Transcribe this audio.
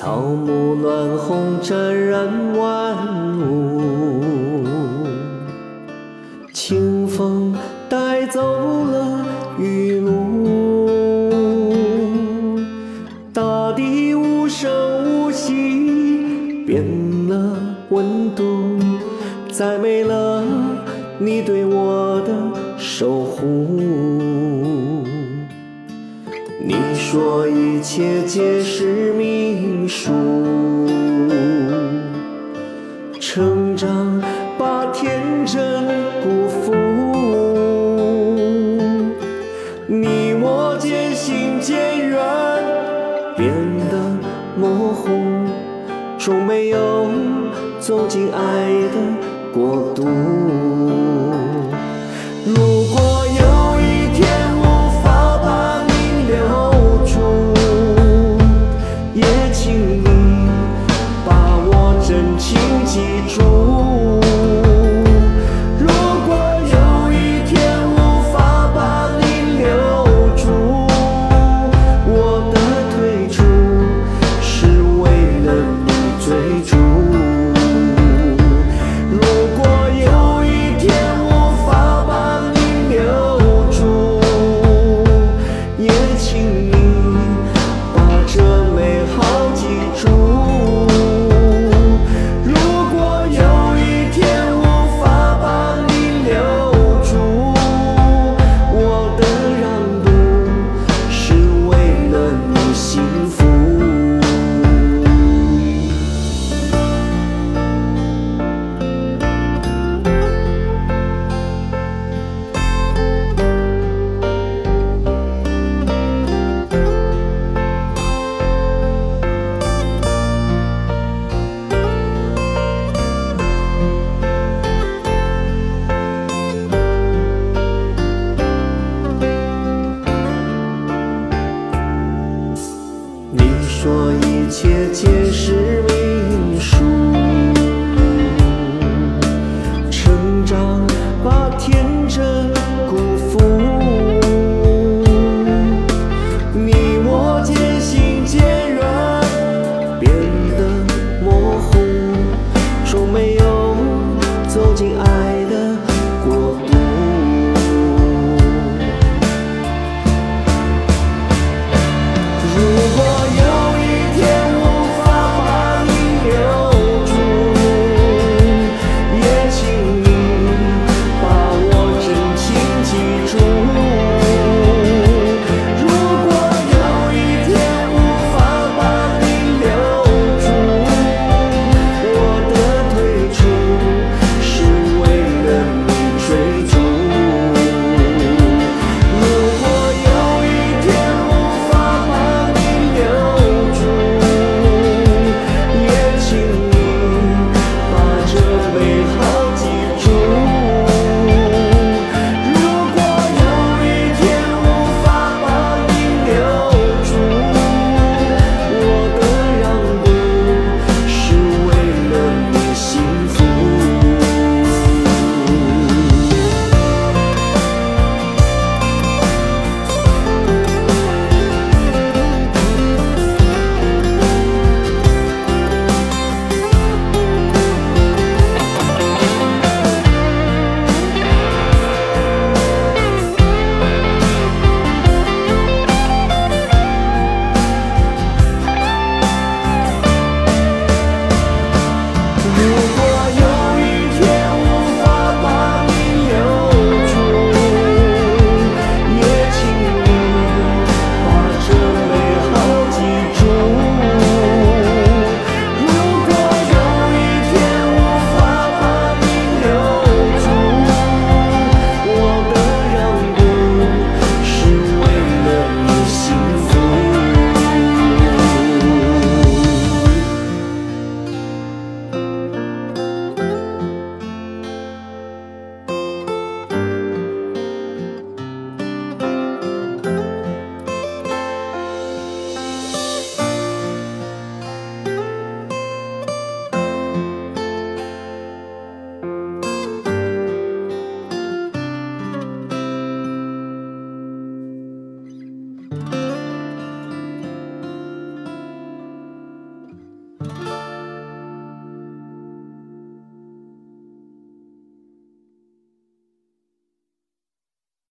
草木乱红，沾染万物。清风带走了雨露，大地无声无息，变了温度，再没了你对我的守护。你说一切皆是命树，成长把天真辜负。你我渐行渐远，变得模糊，终没有走进爱的国度。如切皆是命数。成长把天。